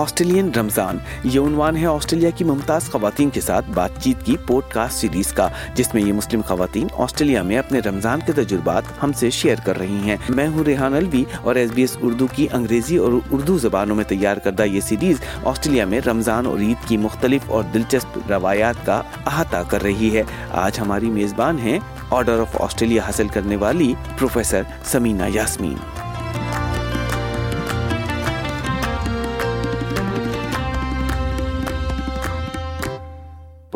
Australian رمضان یہ عنوان ہے آسٹریلیا کی ممتاز خواتین کے ساتھ بات چیت کی پوڈ کاسٹ سیریز کا، جس میں یہ مسلم خواتین آسٹریلیا میں اپنے رمضان کے تجربات ہم سے شیئر کر رہی ہیں۔ میں ہوں ریحان الوی اور ایس بی ایس اردو کی انگریزی اور اردو زبانوں میں تیار کردہ یہ سیریز آسٹریلیا میں رمضان اور عید کی مختلف اور دلچسپ روایات کا احاطہ کر رہی ہے۔ آج ہماری میزبان ہیں آرڈر آف آسٹریلیا حاصل کرنے والی پروفیسر سمینا یاسمین۔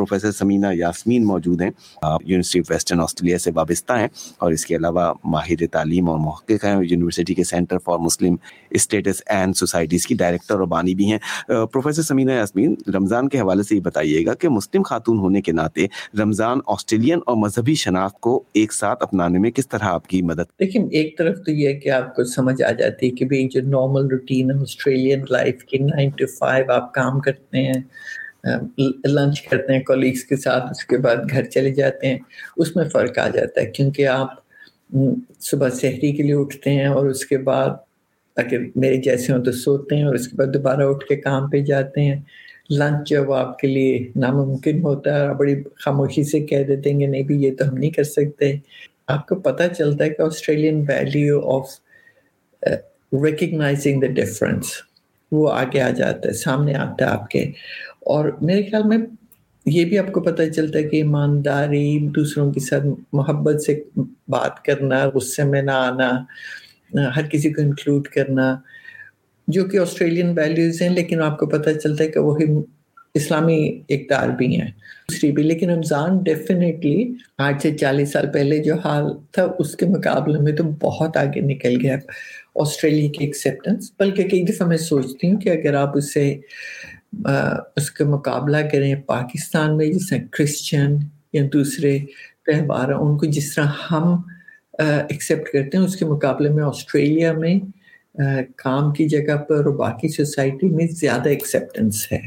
پروفیسر سمینا یاسمین موجود ہیں۔ یونیورسٹی آف ویسٹرن آسٹریلیا سے وابستہ ہیں اور اس کے علاوہ ماہر تعلیم اور محقق ہیں۔ یونیورسٹی کے centre for Muslim states and societies کی ڈائریکٹر اور بانی بھی ہیں۔ پروفیسر سمینا یاسمین، رمضان کے حوالے سے یہ بتائیے گا کہ مسلم خاتون ہونے کے ناطے رمضان آسٹریلین اور مذہبی شناخت کو ایک ساتھ اپنانے میں کس طرح آپ کی مدد؟ دیکھیں، ایک طرف تو یہ ہے کہ آپ کو سمجھ آ جاتی ہے کہ بھائی جو نارمل روٹین آسٹریلین لائف کی نائن ٹو فائیو آپ کام کرتے ہیں۔ لنچ کرتے ہیں کولیگس کے ساتھ، اس کے بعد گھر چلے جاتے ہیں۔ اس میں فرق آ جاتا ہے، کیونکہ آپ صبح شہری کے لیے اٹھتے ہیں اور اس کے بعد اگر میرے جیسے ہوں تو سوتے ہیں اور اس کے بعد دوبارہ اٹھ کے کام پہ جاتے ہیں۔ لنچ جب آپ کے لیے ناممکن ہوتا ہے اور بڑی خاموشی سے کہہ دیتے ہیں کہ نہیں بھی یہ تو ہم نہیں کر سکتے۔ آپ کو پتہ چلتا ہے کہ Australian value of recognising the difference وہ آگے آ جاتا ہے، سامنے آتا ہے آپ کے۔ اور میرے خیال میں یہ بھی آپ کو پتہ چلتا ہے کہ ایمانداری، دوسروں کے ساتھ محبت سے بات کرنا، غصے میں نہ آنا، ہر کسی کو انکلوڈ کرنا، جو کہ آسٹریلین ویلیوز ہیں، لیکن آپ کو پتہ چلتا ہے کہ وہی اسلامی اقدار بھی ہیں۔ دوسری بھی، لیکن رمضان ڈیفینیٹلی آج سے چالیس سال پہلے جو حال تھا، اس کے مقابلے میں تو بہت آگے نکل گیا۔ آسٹریلیا کی ایکسیپٹنس بلکہ کئی دفعہ میں سوچتی ہوں کہ اگر آپ اسے اس کا مقابلہ کریں پاکستان میں، جس طرح کرسچن یا دوسرے تہوار ہیں، ان کو جس طرح ہم ایکسیپٹ کرتے ہیں، اس کے مقابلے میں آسٹریلیا میں کام کی جگہ پر اور باقی سوسائٹی میں زیادہ ایکسیپٹنس ہے۔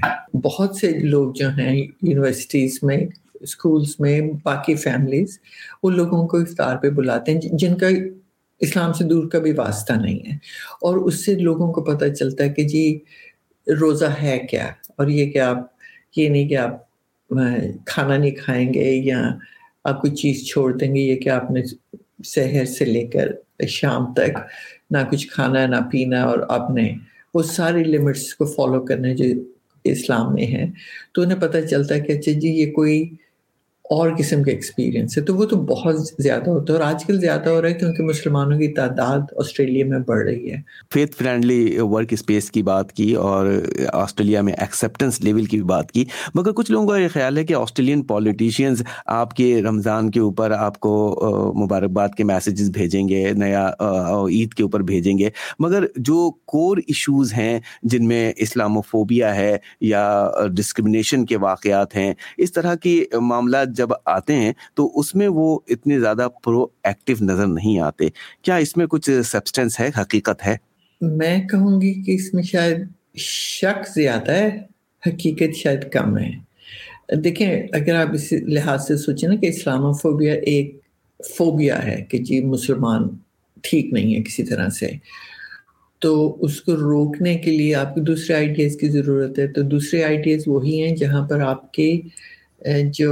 بہت سے لوگ جو ہیں یونیورسٹیز میں اسکولس میں، باقی فیملیز وہ لوگوں کو افطار پہ بلاتے ہیں، جن کا اسلام سے دور کا بھی واسطہ نہیں ہے۔ اور اس سے لوگوں کو پتہ چلتا ہے کہ جی روزہ ہے کیا؟ اور یہ کہ آپ، یہ نہیں کہ آپ کھانا نہیں کھائیں گے یا آپ کوئی چیز چھوڑ دیں گے، یہ کہ آپ نے شہر سے لے کر شام تک نہ کچھ کھانا، نہ پینا اور آپ نے وہ ساری لمٹس کو فالو کرنے جو اسلام میں ہیں تو انہیں پتہ چلتا ہے کہ اچھا جی یہ کوئی اور قسم کے ایکسپیرینس ہے تو وہ تو بہت زیادہ ہوتا ہے اور آج کل زیادہ ہو رہا ہے کیونکہ مسلمانوں کی تعداد آسٹریلیا میں بڑھ رہی ہے۔ فیتھ فرینڈلی ورک اسپیس کی بات کی اور آسٹریلیا میں ایکسیپٹنس لیول کی بھی بات کی۔ مگر کچھ لوگوں کا یہ خیال ہے کہ آسٹریلین پولیٹیشینز آپ کے رمضان کے اوپر آپ کو مبارکباد کے میسیجز بھیجیں گے، نیا عید کے اوپر بھیجیں گے۔ مگر جو کور ایشوز ہیں جن میں اسلاموفوبیا ہے یا ڈسکرمنیشن کے واقعات ہیں، اس طرح کی معاملات جب آتے ہیں تو اس میں وہ اتنے زیادہ پرو ایکٹیو نظر نہیں آتے۔ کیا اس میں کچھ سبسٹینس ہے، حقیقت ہے؟ میں کہوں گی کہ اس میں شاید شک زیادہ ہے، حقیقت شاید کم ہے۔ دیکھیں، اگر آپ اس لحاظ سے سوچیں نا کہ اسلام فوبیا ایک فوبیا ہے کہ جی مسلمان ٹھیک نہیں ہے کسی طرح سے، تو اس کو روکنے کے لیے آپ کو دوسرے آئیڈیاز کی ضرورت ہے۔ تو دوسرے آئیڈیاز وہی ہیں جہاں پر آپ کے جو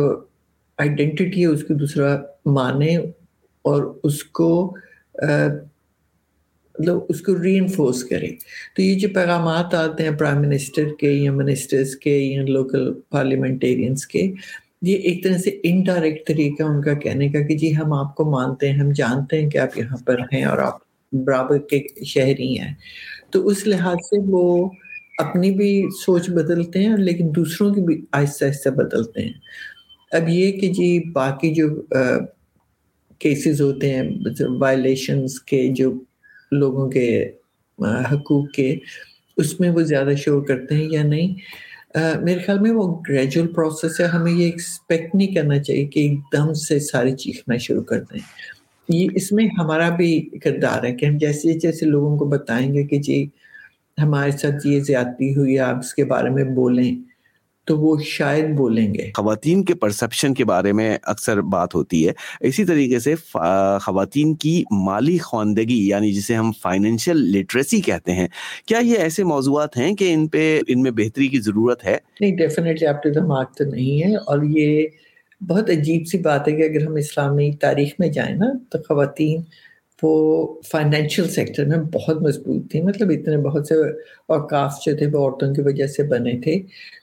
آئیڈینٹی ہے اس کو دوسرا مانے اور اس کو مطلب اس کو ری انفورس کرے۔ تو یہ جو پیغامات آتے ہیں پرائم منسٹر کے یا منسٹرس کے یا لوکل پارلیمنٹیرینس کے، یہ ایک طرح سے انڈائریکٹ طریقہ ان کا کہنے کا کہ جی ہم آپ کو مانتے ہیں، ہم جانتے ہیں کہ آپ یہاں پر ہیں اور آپ برابر کے شہری ہیں۔ تو اس لحاظ سے وہ اپنی بھی سوچ بدلتے ہیں لیکن دوسروں کی بھی آہستہ آہستہ بدلتے ہیں۔ اب یہ کہ جی باقی جو کیسز ہوتے ہیں وائلیشنس کے جو لوگوں کے حقوق کے، اس میں وہ زیادہ شو کرتے ہیں یا نہیں؟ میرے خیال میں وہ گریجول پروسیس ہے، ہمیں یہ ایکسپیکٹ نہیں کرنا چاہیے کہ ایک دم سے ساری چیخنا شروع کر دیں۔ یہ اس میں ہمارا بھی کردار ہے کہ ہم جیسے جیسے لوگوں کو بتائیں گے کہ جی ہمارے ساتھ یہ زیادتی ہوئی آپ اس کے بارے میں بولیں۔ تو وہ شاید بولیں گے۔ خواتین کے پرسپشن کے بارے میں اکثر بات ہوتی ہے۔ اسی طریقے سے خواتین کی مالی خواندگی یعنی جسے ہم فائنینشیل لٹریسی کہتے ہیں کیا یہ ایسے موضوعات ہیں کہ ان پہ ان میں بہتری کی ضرورت ہے؟ نہیں ڈیفینیٹلی آپ دماغ تو نہیں ہے۔ اور یہ بہت عجیب سی بات ہے کہ اگر ہم اسلامی تاریخ میں جائیں نا تو خواتین وہ فائنینشیل سیکٹر میں بہت مضبوط تھی۔ مطلب اتنے بہت سے اوقاف جو تھے وہ عورتوں کی وجہ سے بنے تھے۔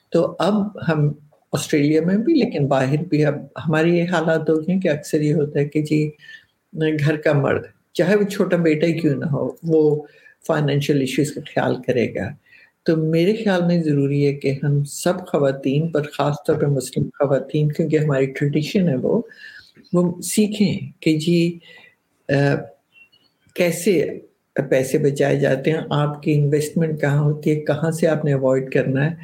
تو اب ہم آسٹریلیا میں بھی، لیکن باہر بھی اب ہماری یہ حالات ہو گئے کہ اکثر یہ ہوتا ہے کہ جی گھر کا مرد، چاہے وہ چھوٹا بیٹا ہی کیوں نہ ہو، وہ فائنینشیل ایشوز کا خیال کرے گا۔ تو میرے خیال میں ضروری ہے کہ ہم سب خواتین، پر خاص طور پہ مسلم خواتین، کیونکہ ہماری ٹریڈیشن ہے وہ وہ سیکھیں کہ جی کیسے پیسے بچائے جاتے ہیں؟ آپ کی انویسٹمنٹ کہاں ہوتی ہے؟ کہاں سے آپ نے اوائڈ کرنا ہے؟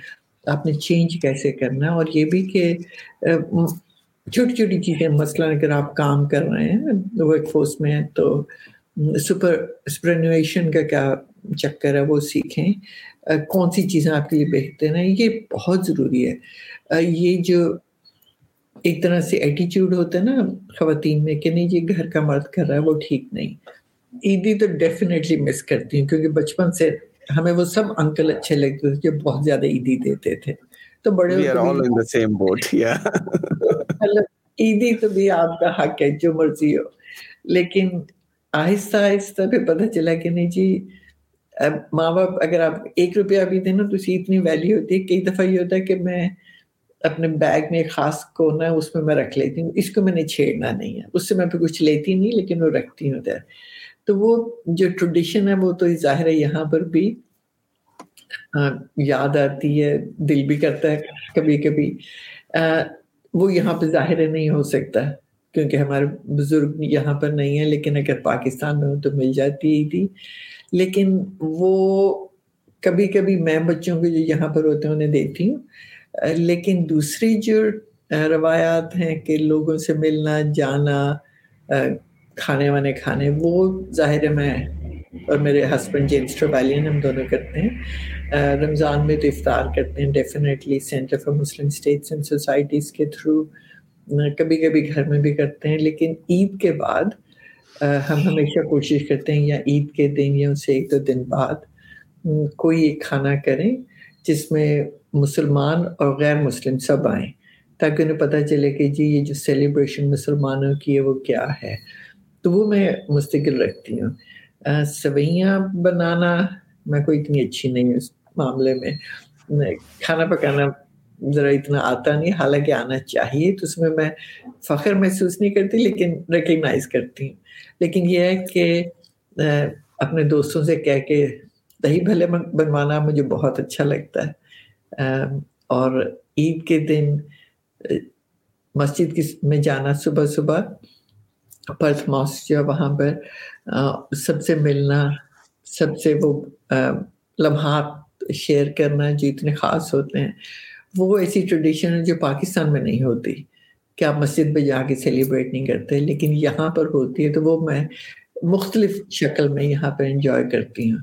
آپ نے چینج کیسے کرنا ہے؟ اور یہ بھی کہ چھوٹی چھوٹی چیزیں، مثلاً اگر آپ کام کر رہے ہیں ورک فورس میں تو سپر سپرنویشن کا کیا چکر ہے؟ وہ سیکھیں۔ کون سی چیزیں آپ کے لیے بہتر ہیں؟ یہ بہت ضروری ہے۔ یہ جو ایک طرح سے ایٹیچیوڈ ہوتا ہے نا خواتین میں کہ نہیں، یہ گھر کا مرد کر رہا ہے، وہ ٹھیک نہیں۔ عیدی تو ڈیفینیٹلی مس کرتی ہوں کیونکہ بچپن سے ہمیں وہ سب انکل اچھے لگتے تھے جو بہت زیادہ عیدی دیتے تھے۔ تو بڑے عیدی تو بھی آپ کا حق ہے جو مرضی ہو۔ لیکن آہستہ آہستہ پہ پتہ چلا کہ نہیں جی ماں باپ اگر آپ ایک روپیہ بھی دیں نا تو اسی اتنی ویلیو ہوتی ہے۔ کئی دفعہ یہ ہوتا ہے کہ میں اپنے بیگ میں خاص کونا ہے اس میں میں رکھ لیتی ہوں۔ اس کو میں نے چھیڑنا نہیں ہے۔ اس سے میں پھر کچھ لیتی نہیں لیکن وہ رکھتی ہوں ادھر۔ تو وہ جو ٹریڈیشن ہے وہ تو ظاہر ہے یہاں پر بھی یاد آتی ہے، دل بھی کرتا ہے کبھی کبھی۔ وہ یہاں پہ ظاہر نہیں ہو سکتا کیونکہ ہمارے بزرگ یہاں پر نہیں ہے لیکن اگر پاکستان میں ہو تو مل جاتی ہی تھی۔ لیکن وہ کبھی کبھی میں بچوں کو جو یہاں پر ہوتے ہیں، انہیں دیتی ہوں۔ لیکن دوسری جو روایات ہیں کہ لوگوں سے ملنا، جانا کھانے وانے کھانے، وہ ظاہر ہے میں اور میرے ہسبینڈ جیمس ٹرویلین ہم دونوں کرتے ہیں۔ رمضان میں تو افطار کرتے ہیں definitely centre for Muslim states and societies کے تھرو کبھی کبھی گھر میں بھی کرتے ہیں۔ لیکن عید کے بعد ہم ہمیشہ کوشش کرتے ہیں یا عید کے دن یا اسے ایک دو دن بعد کوئی ایک کھانا کریں جس میں مسلمان اور غیر مسلم سب آئیں، تاکہ انہیں پتہ چلے کہ جی یہ جو سیلیبریشن مسلمانوں کی ہے، وہ کیا ہے۔ تو وہ میں مستقل رکھتی ہوں۔ سوئیاں بنانا میں کوئی اتنی اچھی نہیں اس معاملے میں۔ کھانا پکانا ذرا اتنا آتا نہیں، حالانکہ آنا چاہیے تو اس میں میں فخر محسوس نہیں کرتی، لیکن ریکگنائز کرتی ہوں۔ لیکن یہ ہے کہ اپنے دوستوں سے کہہ کے دہی بھلے بنوانا مجھے بہت اچھا لگتا ہے۔ اور عید کے دن مسجد میں جانا صبح صبح پرتھ ماسک جو ہے وہاں پر سب سے ملنا، سب سے وہ لمحات شیئر کرنا جو اتنے خاص ہوتے ہیں، وہ ایسی ٹریڈیشن ہے جو پاکستان میں نہیں ہوتی کہ آپ مسجد پہ جا کے سیلیبریٹ نہیں کرتے، لیکن یہاں پر ہوتی ہے تو وہ میں مختلف شکل میں یہاں پہ انجوائے کرتی ہوں۔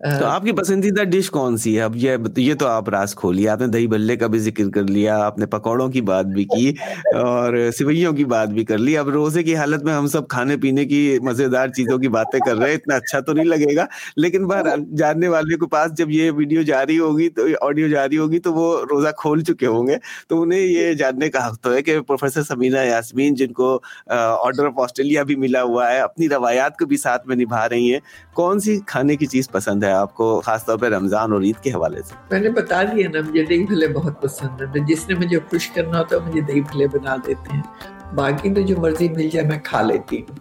تو آپ کی پسندیدہ ڈش کون سی ہے؟ اب یہ یہ تو آپ راز کھولیے آپ نے دہی بلے کا بھی ذکر کر لیا آپ نے پکوڑوں کی بات بھی کی اور سوئیوں کی بات بھی کر لی۔ اب روزے کی حالت میں ہم سب کھانے پینے کی مزیدار چیزوں کی باتیں کر رہے ہیں اتنا اچھا تو نہیں لگے گا۔ لیکن بہر جاننے والے کے پاس جب یہ ویڈیو جاری ہوگی تو آڈیو جاری ہوگی تو وہ روزہ کھول چکے ہوں گے۔ تو انہیں یہ جاننے کا حق تو ہے کہ پروفیسر سمینا یاسمین جن کو آرڈر آف آسٹریلیا بھی ملا ہوا ہے اپنی روایات کو بھی ساتھ میں نبھا رہی ہیں۔ کون سی کھانے کی چیز پسند ہے؟ آپ کو خاص طور پہ رمضان اور عید کے حوالے سے؟ میں نے بتا دیا نا مجھے دہی بھلے بہت پسند ہے جس نے مجھے خوش کرنا ہوتا ہے مجھے دہی بھلے بنا دیتے ہیں۔ باقی تو جو مرضی مل جائے میں کھا لیتی ہوں۔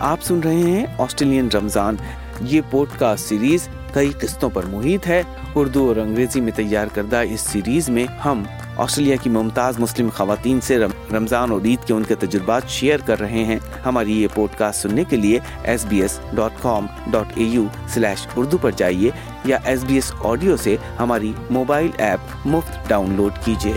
آپ سن رہے ہیں آسٹریلین رمضان۔ یہ پوڈ کاسٹ سیریز کئی قسطوں پر محیط ہے۔ اردو اور انگریزی میں تیار کردہ اس سیریز میں ہم آسٹریلیا کی ممتاز مسلم خواتین سے رمضان اور عید کے ان کے تجربات شیئر کر رہے ہیں۔ ہماری یہ پوڈ کاسٹ سننے کے لیے S B S dot com dot A U slash Urdu پر جائیے یا ایس بی ایس آڈیو سے ہماری موبائل ایپ مفت ڈاؤن لوڈ کیجیے۔